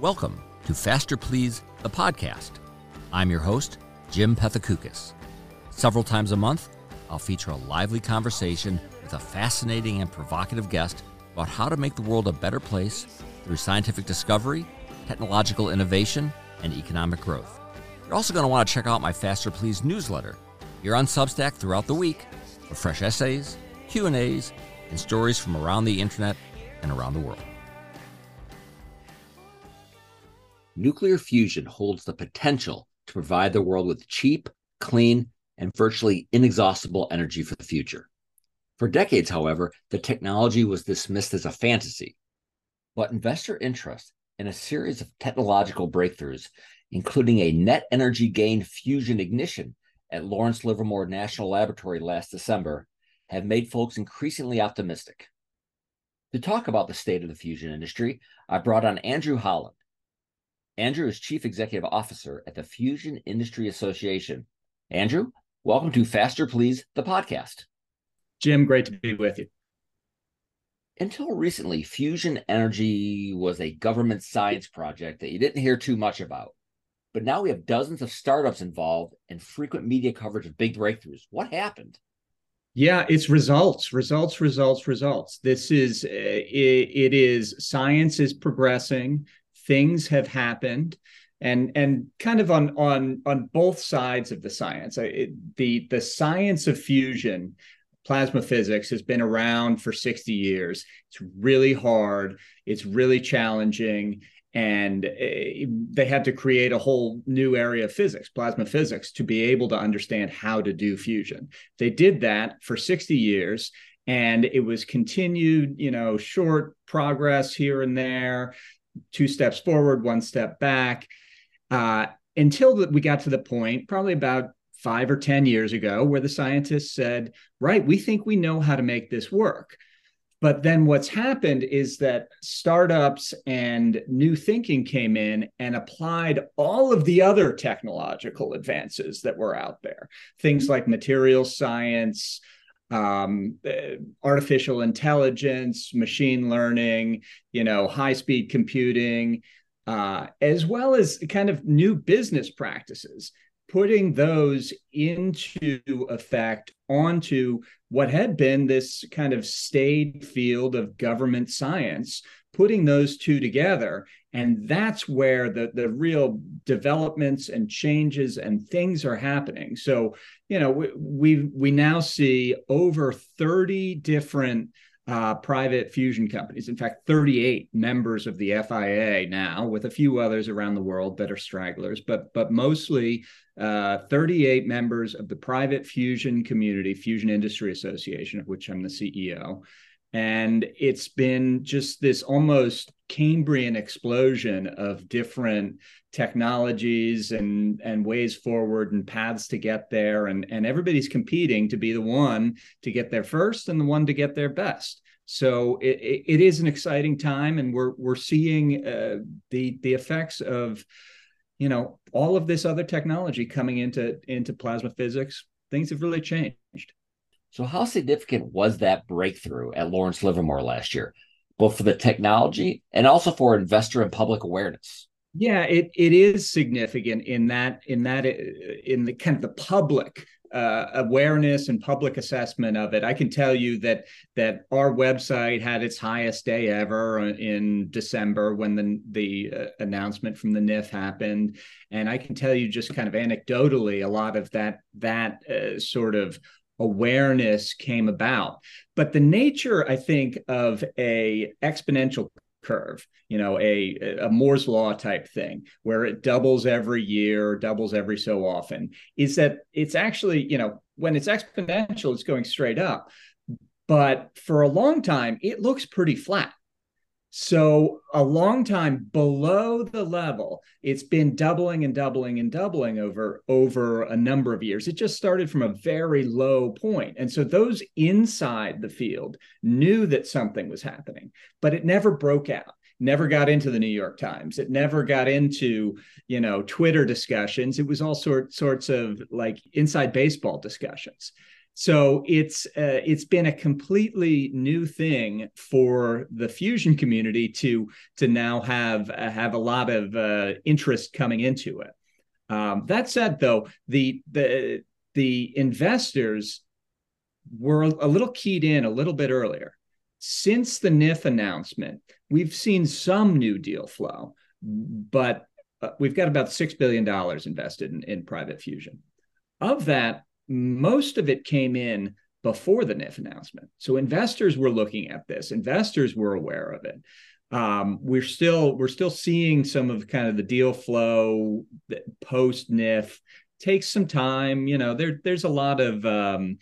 Welcome to Faster Please, the podcast. I'm your host, Jim Pethokoukis. Several times a month, I'll feature a lively conversation with a fascinating and provocative guest about how to make the world a better place through scientific discovery, technological innovation, and economic growth. You're also going to want to check out my Faster Please newsletter. You're on Substack throughout the week for fresh essays, Q&As, and stories from around the internet and around the world. Nuclear fusion holds the potential to provide the world with cheap, clean, and virtually inexhaustible energy for the future. For decades, however, the technology was dismissed as a fantasy. But investor interest in a series of technological breakthroughs, including a net energy gain fusion ignition at Lawrence Livermore National Laboratory last December, have made folks increasingly optimistic. To talk about the state of the fusion industry, I brought on Andrew Holland. Andrew is Chief Executive Officer at the Fusion Industry Association. Andrew, welcome to Faster Please, the podcast. Jim, great to be with you. Until recently, fusion energy was a government science project that you didn't hear too much about. But now we have dozens of startups involved and frequent media coverage of big breakthroughs. What happened? Yeah, it's results, results, results, results. This is uh, it, it is science is progressing things have happened and and kind of on on on both sides of the science. It, the the science of fusion plasma physics has been around for 60 years. It's really hard. It's really challenging. And eh, they had to create a whole new area of physics plasma physics to be able to understand how to do fusion. They did that for 60 years and it was continued you know short progress here and there two steps forward, one step back, uh, until we got to the point, probably about five or 10 years ago, where the scientists said, right, we think we know how to make this work. But then what's happened is that startups and new thinking came in and applied all of the other technological advances that were out there. Things like material science, um, uh, artificial intelligence, machine learning, you know, high speed computing, uh, as well as kind of new business practices, putting those into effect onto what had been this kind of staid field of government science putting those two together and that's where the the real developments and changes and things are happening so you know we we, we now see over 30 different uh, private fusion companies. In fact, 38 members of the FIA now, with a few others around the world that are stragglers, but but mostly uh, 38 members of the private fusion community, Fusion Industry Association, of which I'm the CEO, and it's been just this almost cambrian explosion of different technologies and and ways forward and paths to get there. And and everybody's competing to be the one to get there first and the one to get there best. So it, it is an exciting time and we're we're seeing uh, the the effects of you know all of this other technology coming into into plasma physics. Things have really changed so, how significant was that breakthrough at Lawrence Livermore last year, both for the technology and also for investor and public awareness? Yeah, it it is significant in that in that in the kind of the public uh, awareness and public assessment of it. I can tell you that that our website had its highest day ever in December when the the uh, announcement from the NIF happened, and I can tell you just kind of anecdotally a lot of that that uh, sort of awareness came about. But the nature i think of a exponential curve you know a a moore's law type thing where it doubles every year doubles every so often is that it's actually you know when it's exponential it's going straight up. But for a long time it looks pretty flat so a long time below the level, it's been doubling and doubling and doubling over over a number of years. It just started from a very low point. And so those inside the field knew that something was happening, but it never broke out. Never got into the New York Times. It never got into, you know, Twitter discussions. It was all sort, sorts of like inside baseball discussions. So it's uh, it's been a completely new thing for the fusion community to to now have uh, have a lot of uh, interest coming into it. Um, that said, though, the the the investors were a little keyed in a little bit earlier. Since the NIF announcement, we've seen some new deal flow, but uh, we've got about $6 billion invested in, in private fusion. Of that, most of it came in before the NIF announcement. So investors were looking at this, investors were aware of it. Um, we're still we're still seeing some of kind of the deal flow post NIF takes some time. You know, there there's a lot of um,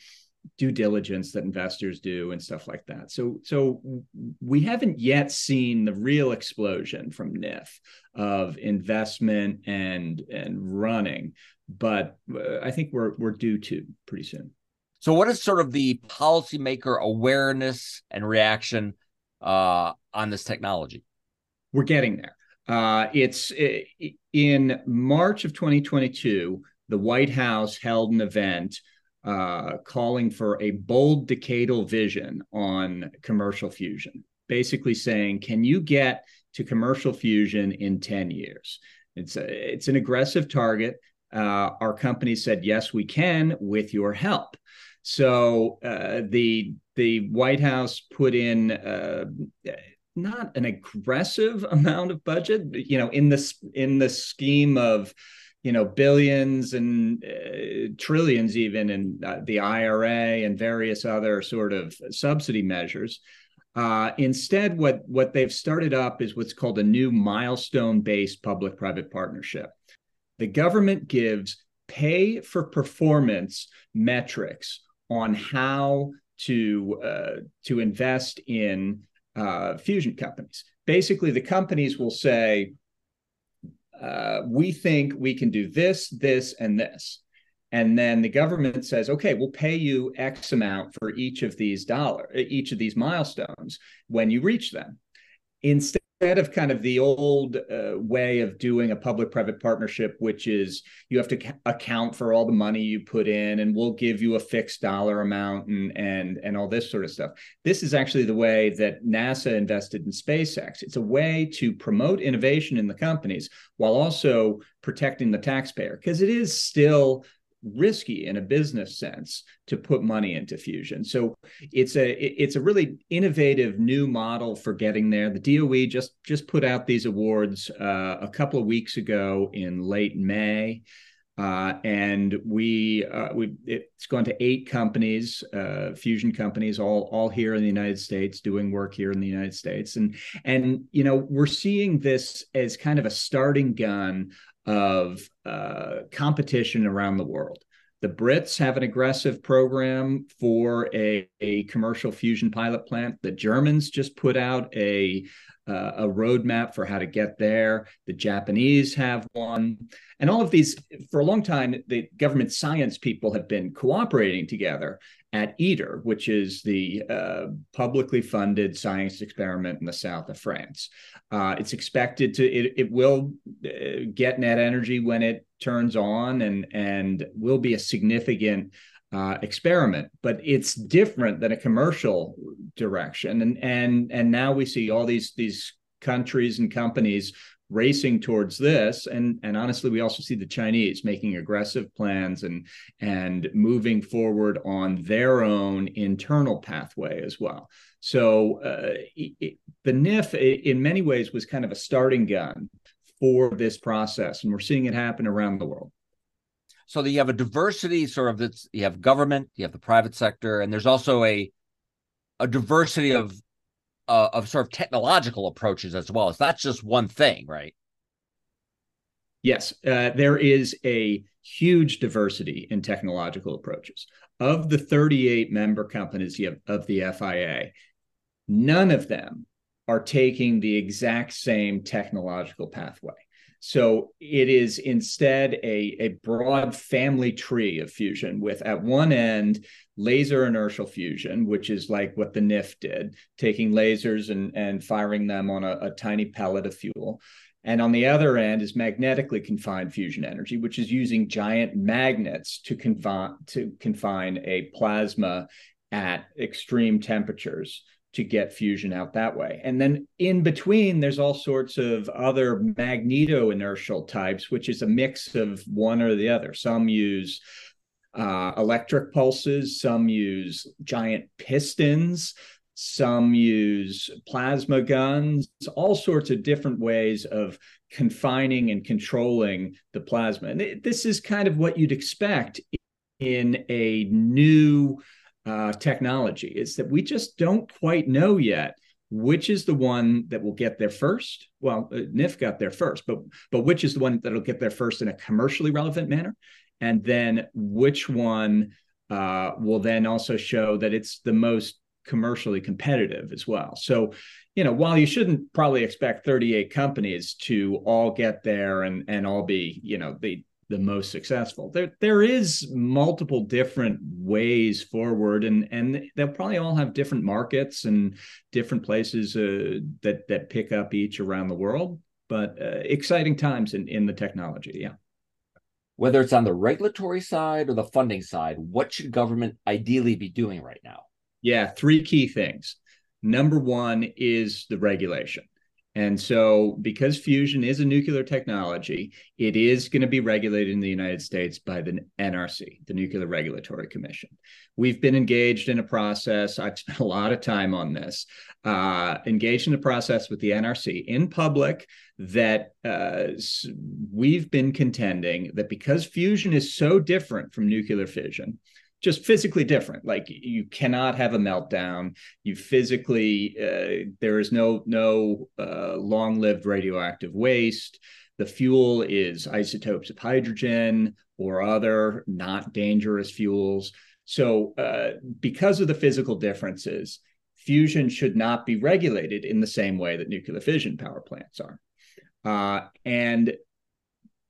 due diligence that investors do and stuff like that. So so we haven't yet seen the real explosion from NIF of investment and and running, but uh, I think we're we're due to pretty soon. So what is sort of the policymaker awareness and reaction uh, on this technology? We're getting there. Uh, it's in March of 2022. The White House held an event uh, calling for a bold decadal vision on commercial fusion, basically saying, can you get to commercial fusion in 10 years? It's, a, it's an aggressive target. Uh, our company said, yes, we can with your help. So uh, the the White House put in uh, not an aggressive amount of budget, you know, in this in the scheme of you know billions and uh, trillions even in uh, the IRA and various other sort of subsidy measures. Uh, instead, what what they've started up is what's called a new milestone-based public-private partnership. The government gives pay for performance metrics on how to uh, to invest in uh, fusion companies. Basically, the companies will say, uh, we think we can do this, this, and this. And then the government says, okay, we'll pay you X amount for each of these dollar, each of these milestones when you reach them. Instead of kind of the old uh, way of doing a public-private partnership, which is you have to account for all the money you put in, and we'll give you a fixed dollar amount and and and all this sort of stuff. This is actually the way that NASA invested in SpaceX. It's a way to promote innovation in the companies while also protecting the taxpayer because it is still risky in a business sense to put money into fusion. So it's a it's a really innovative new model for getting there. The DOE just just put out these awards uh, a couple of weeks ago in late May. Uh, and we uh, we it's gone to eight companies, uh, fusion companies, all all here in the United States, doing work here in the United States, and and you know we're seeing this as kind of a starting gun of uh, competition around the world. The Brits have an aggressive program for a, a commercial fusion pilot plant. The Germans just put out a uh, a roadmap for how to get there. The Japanese have one. And all of these, for a long time, the government science people have been cooperating together at ITER, which is the uh, publicly funded science experiment in the south of France. Uh, it's expected to, it, it will uh, get net energy when it turns on and, and will be a significant uh, experiment, but it's different than a commercial direction. And and and now we see all these these countries and companies racing towards this. And and honestly we also see the chinese making aggressive plans and and moving forward on their own internal pathway as well. So uh, it, the nif in many ways was kind of a starting gun for this process. And we're seeing it happen around the world. So that you have a diversity sort of that's you have government you have the private sector and there's also a a diversity of uh, of sort of technological approaches as well. It's not just one thing right? Yes uh, there is a huge diversity in technological approaches. Of the 38 member companies of the fia none of them are taking the exact same technological pathway so it is instead a, a broad family tree of fusion with at one end laser inertial fusion, which is like what the NIF did, taking lasers and, and firing them on a, a tiny pellet of fuel. And on the other end is magnetically confined fusion energy, which is using giant magnets to confine to confine a plasma at extreme temperatures to get fusion out that way. And then in between, there's all sorts of other magneto inertial types, which is a mix of one or the other. Some use uh, electric pulses, some use giant pistons, some use plasma guns, all sorts of different ways of confining and controlling the plasma. And this is kind of what you'd expect in a new uh, technology, is that we just don't quite know yet which is the one that will get there first. Well, uh, NIF got there first, but but which is the one that'll get there first in a commercially relevant manner, and then which one uh, will then also show that it's the most commercially competitive as well. So, you know, while you shouldn't probably expect 38 companies to all get there and and all be, you know, the the most successful. There there is multiple different ways forward and and they'll probably all have different markets and different places uh, that that pick up each around the world, but uh, exciting times in in the technology, yeah. Whether it's on the regulatory side or the funding side, what should government ideally be doing right now? Yeah, three key things. Number one is the regulation. And so, because fusion is a nuclear technology, it is going to be regulated in the United States by the NRC, the Nuclear Regulatory Commission. We've been engaged in a process. I've spent a lot of time on this, uh, engaged in a process with the NRC in public that uh, we've been contending that because fusion is so different from nuclear fission, just physically different. Like you cannot have a meltdown. You physically uh, there is no no uh, long lived radioactive waste. The fuel is isotopes of hydrogen or other not dangerous fuels. So uh, because of the physical differences fusion should not be regulated in the same way that nuclear fission power plants are. Uh, and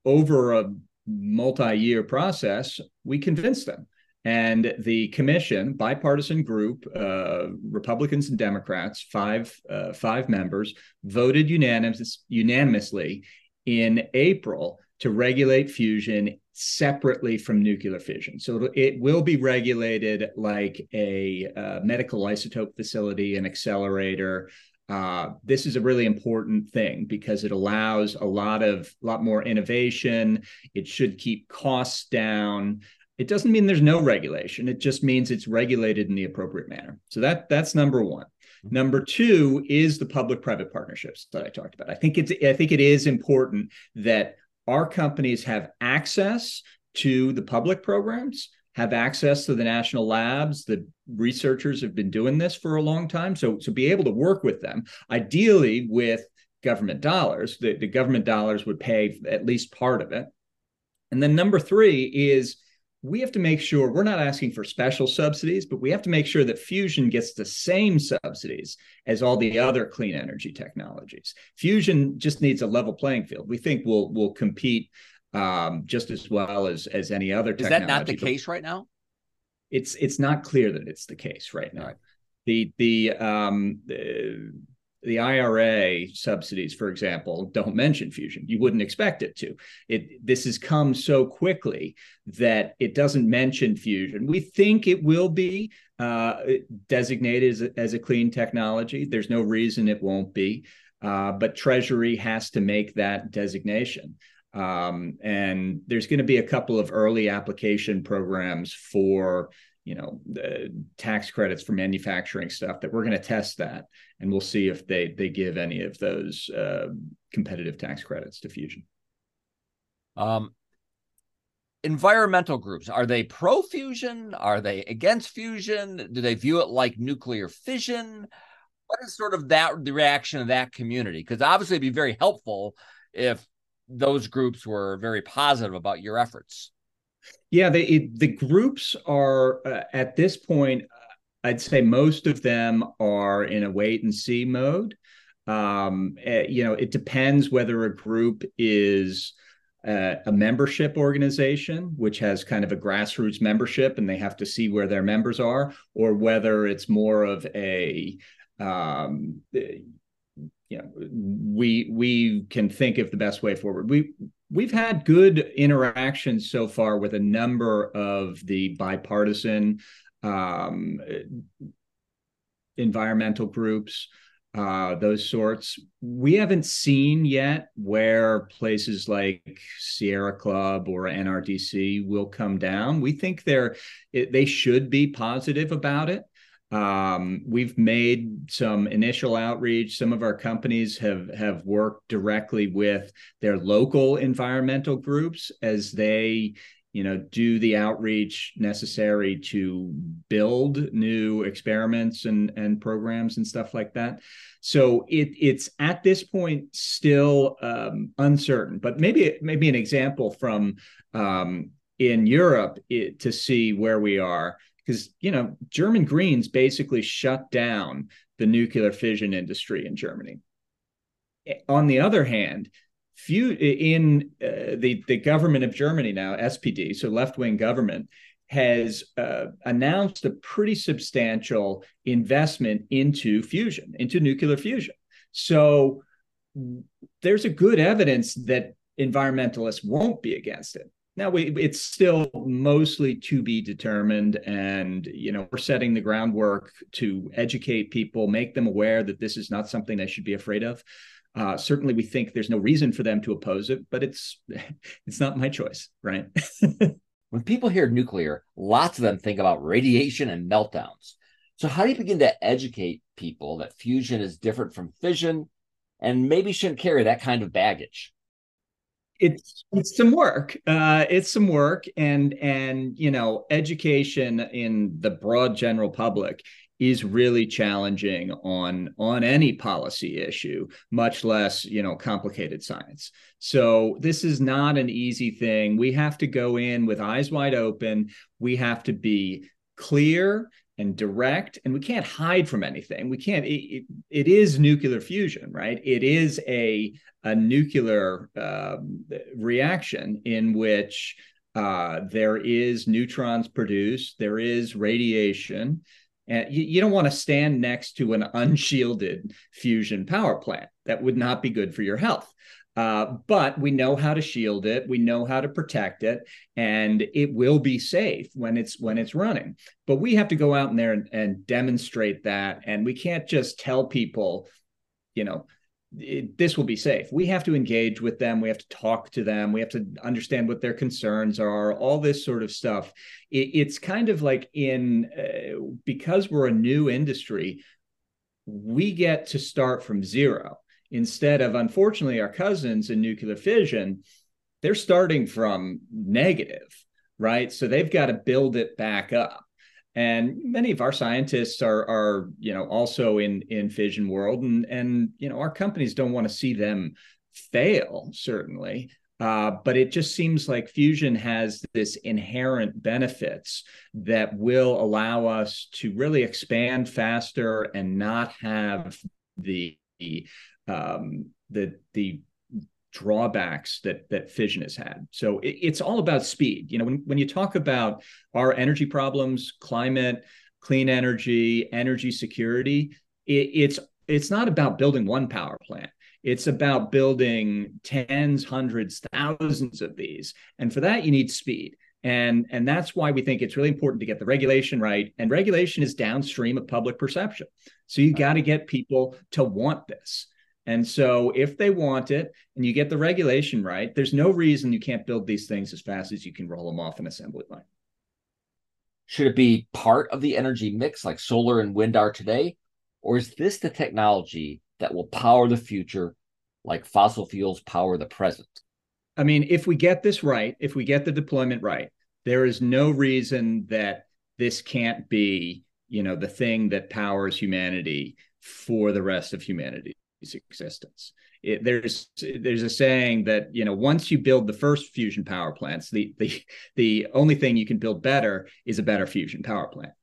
over a multi-year process we convinced them and the commission, bipartisan group, uh, Republicans and Democrats, five uh, five members, voted unanimous, unanimously in April to regulate fusion separately from nuclear fission. So it will be regulated like a uh, medical isotope facility, an accelerator. Uh, this is a really important thing because it allows a lot of a lot more innovation. It should keep costs down it doesn't mean there's no regulation. It just means it's regulated in the appropriate manner. So that that's number one. Mm-hmm. number two is the public private partnerships that i talked about. I think it's i think it is important that our companies have access to the public programs have access to the national labs. The researchers have been doing this for a long time. So to be able to work with them ideally with government dollars. The, the government dollars would pay at least part of it. And then number three is we have to make sure we're not asking for special subsidies, but we have to make sure that fusion gets the same subsidies as all the other clean energy technologies. Fusion just needs a level playing field. We think we'll will compete um, just as well as as any other. Is that not the case right now? It's it's not clear that it's the case right now. Right. The the um, the, the IRA subsidies, for example, don't mention fusion. You wouldn't expect it to. It this has come so quickly that it doesn't mention fusion. We think it will be uh, designated as a, as a clean technology. There's no reason it won't be, uh, but Treasury has to make that designation. Um, and there's going to be a couple of early application programs for you know tax credits for manufacturing stuff that we're going to test that and we'll see if they they give any of those uh, competitive tax credits to fusion. Um environmental groups are they pro fusion are they against fusion? Do they view it like nuclear fission? What is sort of that the reaction of that community? Because obviously it'd be very helpful if those groups were very positive about your efforts yeah, the the groups are uh, at this point. I'd say most of them are in a wait and see mode. Um, uh, you know, it depends whether a group is uh, a membership organization, which has kind of a grassroots membership, and they have to see where their members are, or whether it's more of a um, you know, we we can think of the best way forward. We we've had good interactions so far with a number of the bipartisan um, environmental groups, uh, those sorts. We haven't seen yet where places like Sierra Club or NRDC will come down. We think they're they should be positive about it. Um, we've made some initial outreach. Some of our companies have have worked directly with their local environmental groups as they you know do the outreach necessary to build new experiments and and programs and stuff like that so it it's at this point still um, uncertain but maybe maybe an example from um, in europe it, to see where we are because you know german greens basically shut down the nuclear fission industry in germany on the other hand few in uh, the the government of Germany now, SPD, so left wing government, has uh, announced a pretty substantial investment into fusion, into nuclear fusion. So there's a good evidence that environmentalists won't be against it. Now we, it's still mostly to be determined, and you know we're setting the groundwork to educate people, make them aware that this is not something they should be afraid of. Uh, certainly, we think there's no reason for them to oppose it, but it's it's not my choice, right? when people hear nuclear, lots of them think about radiation and meltdowns. So, how do you begin to educate people that fusion is different from fission, and maybe shouldn't carry that kind of baggage? It's it's some work uh, it's some work and and you know education in the broad general public is really challenging on on any policy issue much less you know complicated science. So this is not an easy thing. We have to go in with eyes wide open. We have to be clear and direct and we can't hide from anything we can't it, it is nuclear fusion right it is a a nuclear uh, reaction in which uh, there is neutrons produced there is radiation and you, you don't want to stand next to an unshielded fusion power plant. That would not be good for your health. Uh, but we know how to shield it we know how to protect it and it will be safe when it's when it's running but we have to go out in there and, and demonstrate that and we can't just tell people you know it, this will be safe. We have to engage with them. We have to talk to them. We have to understand what their concerns are, all this sort of stuff. It, it's kind of like in, uh, because we're a new industry, we get to start from zero instead of, unfortunately, our cousins in nuclear fission, they're starting from negative, right? So they've got to build it back up and many of our scientists are are you know also in in fission world and and you know our companies don't want to see them fail certainly uh, but it just seems like fusion has this inherent benefits that will allow us to really expand faster and not have the um, the the drawbacks that that fission has had. So it, it's all about speed. You know, when when you talk about our energy problems, climate, clean energy, energy security, it, it's it's not about building one power plant. It's about building tens, hundreds, thousands of these, and for that you need speed. And, and that's why we think it's really important to get the regulation right. And regulation is downstream of public perception. So you got to get people to want this. And so, if they want it and you get the regulation right, there's no reason you can't build these things as fast as you can roll them off an assembly line. Should it be part of the energy mix like solar and wind are today? Or is this the technology that will power the future like fossil fuels power the present? I mean, if we get this right, if we get the deployment right, there is no reason that this can't be, you know, the thing that powers humanity for the rest of humanity existence. It, there's there's a saying that you know once you build the first fusion power plants, the the the only thing you can build better is a better fusion power plant.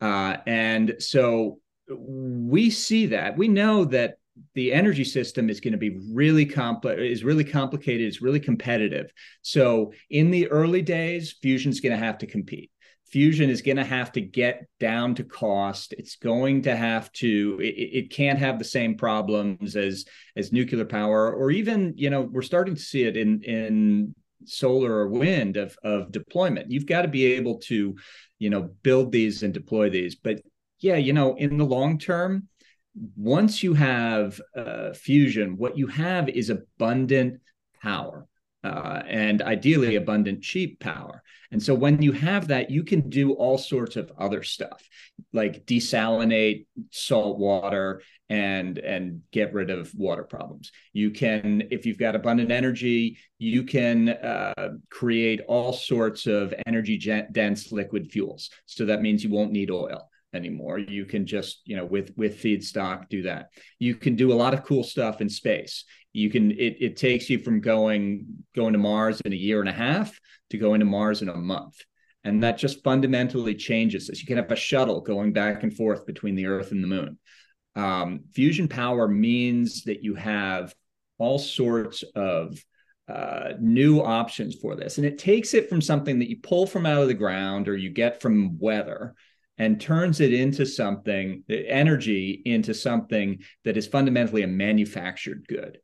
Uh, and so we see that we know that the energy system is going to be really complex is really complicated it's really competitive so in the early days fusion's going to have to compete fusion is going to have to get down to cost. It's going to have to it, it, can't have the same problems as as nuclear power or even you know we're starting to see it in in solar or wind of of deployment. You've got to be able to you know build these and deploy these. But yeah you know in the long term once you have uh, fusion what you have is abundant power uh, and ideally abundant cheap power. And so when you have that, you can do all sorts of other stuff, like desalinate salt water and and get rid of water problems. You can, if you've got abundant energy, you can uh, create all sorts of energy dense liquid fuels. So that means you won't need oil anymore. You can just, you know, with with feedstock do that. You can do a lot of cool stuff in space. You can it it takes you from going going to Mars in a year and a half to going to Mars in a month. And that just fundamentally changes this. You can have a shuttle going back and forth between the Earth and the Moon. Um, fusion power means that you have all sorts of uh, new options for this. And it takes it from something that you pull from out of the ground or you get from weather and turns it into something, the energy into something that is fundamentally a manufactured good.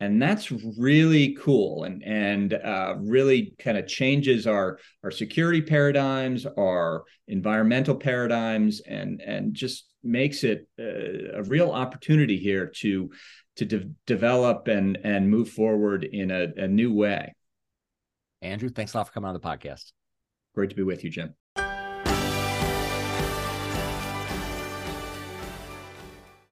And that's really cool and, and uh, really kind of changes our, our security paradigms, our environmental paradigms, and, and just makes it a, a real opportunity here to, to de- develop and, and move forward in a, a new way. Andrew, thanks a lot for coming on the podcast. Great to be with you, Jim.